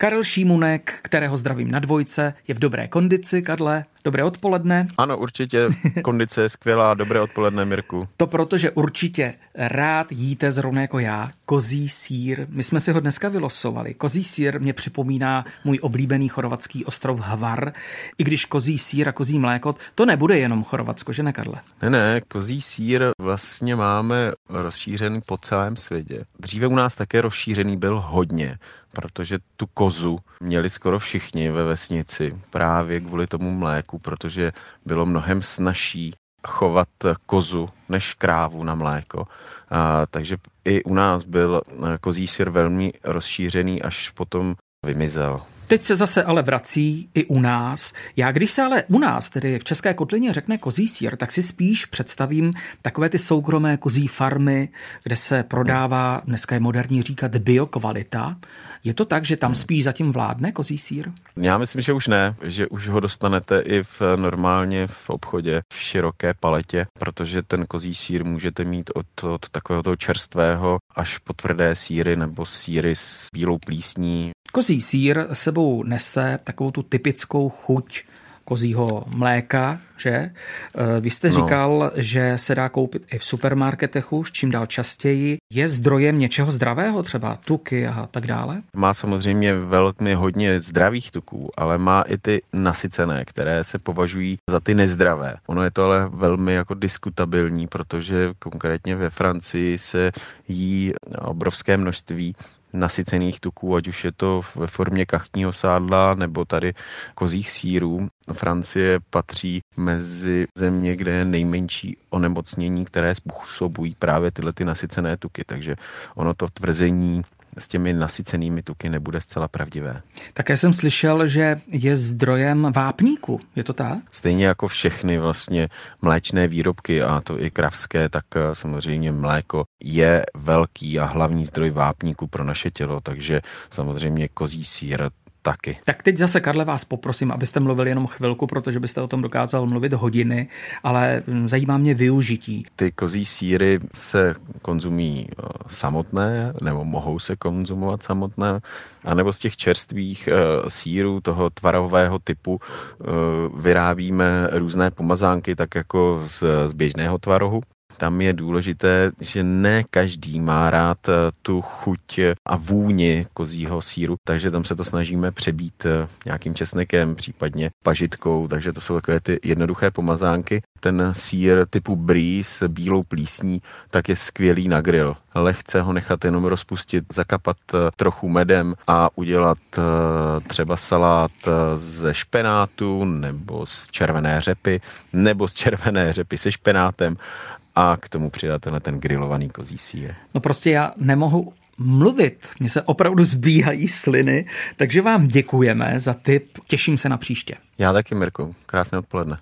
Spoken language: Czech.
Karel Šímunek, kterého zdravím na dvojce, je v dobré kondici, Karle. Dobré odpoledne. Ano, určitě. Kondice je skvělá. Dobré odpoledne, Mirku. To proto, že určitě rád jíte zrovna jako já kozí sír. My jsme si ho dneska vylosovali. Kozí sír mě připomíná můj oblíbený chorvatský ostrov Hvar. I když kozí sír a kozí mléko, to nebude jenom Chorvatsko, že ne, Karle? Ne, ne, kozí sír vlastně máme rozšířený po celém světě. Dříve u nás také rozšířený byl hodně protože tu kozu měli skoro všichni ve vesnici právě kvůli tomu mléku, protože bylo mnohem snažší chovat kozu než krávu na mléko. A, takže i u nás byl kozí syr velmi rozšířený, až potom vymizel. Teď se zase ale vrací i u nás. Já když se ale u nás, tedy v České kotlině, řekne kozí sír, tak si spíš představím takové ty soukromé kozí farmy, kde se prodává, dneska je moderní říkat biokvalita. Je to tak, že tam spíš zatím vládne kozí sír? Já myslím, že už ne, že už ho dostanete i v normálně v obchodě v široké paletě, protože ten kozí sír můžete mít od, od takového toho čerstvého až po tvrdé síry nebo síry s bílou plísní. Kozí sír sebou nese takovou tu typickou chuť kozího mléka, že? Eh, vy jste no. říkal, že se dá koupit i v supermarketech už, čím dál častěji. Je zdrojem něčeho zdravého, třeba tuky a tak dále? Má samozřejmě velmi hodně zdravých tuků, ale má i ty nasycené, které se považují za ty nezdravé. Ono je to ale velmi jako diskutabilní, protože konkrétně ve Francii se jí obrovské množství nasycených tuků, ať už je to ve formě kachtního sádla nebo tady kozích sírů. Francie patří mezi země, kde je nejmenší onemocnění, které způsobují právě tyhle ty nasycené tuky. Takže ono to tvrzení s těmi nasycenými tuky nebude zcela pravdivé. Také jsem slyšel, že je zdrojem vápníku, je to tak? Stejně jako všechny vlastně mléčné výrobky, a to i kravské, tak eh, samozřejmě mléko je velký a hlavní zdroj vápníku pro naše tělo, takže samozřejmě kozí sír taky. Tak teď zase, Karle, vás poprosím, abyste mluvili jenom chvilku, protože byste o tom dokázal mluvit hodiny, ale hm, zajímá mě využití. Ty kozí síry se konzumí eh, samotné, nebo mohou se konzumovat samotné, anebo z těch čerstvých eh, sírů toho tvarového typu eh, vyrábíme různé pomazánky, tak jako z, z běžného tvarohu tam je důležité, že ne každý má rád eh, tu chuť a vůni kozího síru, takže tam se to snažíme přebít eh, nějakým česnekem, případně pažitkou, takže to jsou takové ty jednoduché pomazánky. Ten sír typu brie s bílou plísní, tak je skvělý na grill. Lehce ho nechat jenom rozpustit, zakapat eh, trochu medem a udělat třeba salát ze špenátu nebo z červené řepy nebo z červené řepy se špenátem a k tomu přidat tenhle ten grilovaný kozí sír. No prostě já nemohu mluvit. Mně se opravdu zbíhají sliny, takže vám děkujeme za tip. Těším se na příště. Já taky, Mirku. Krásné odpoledne.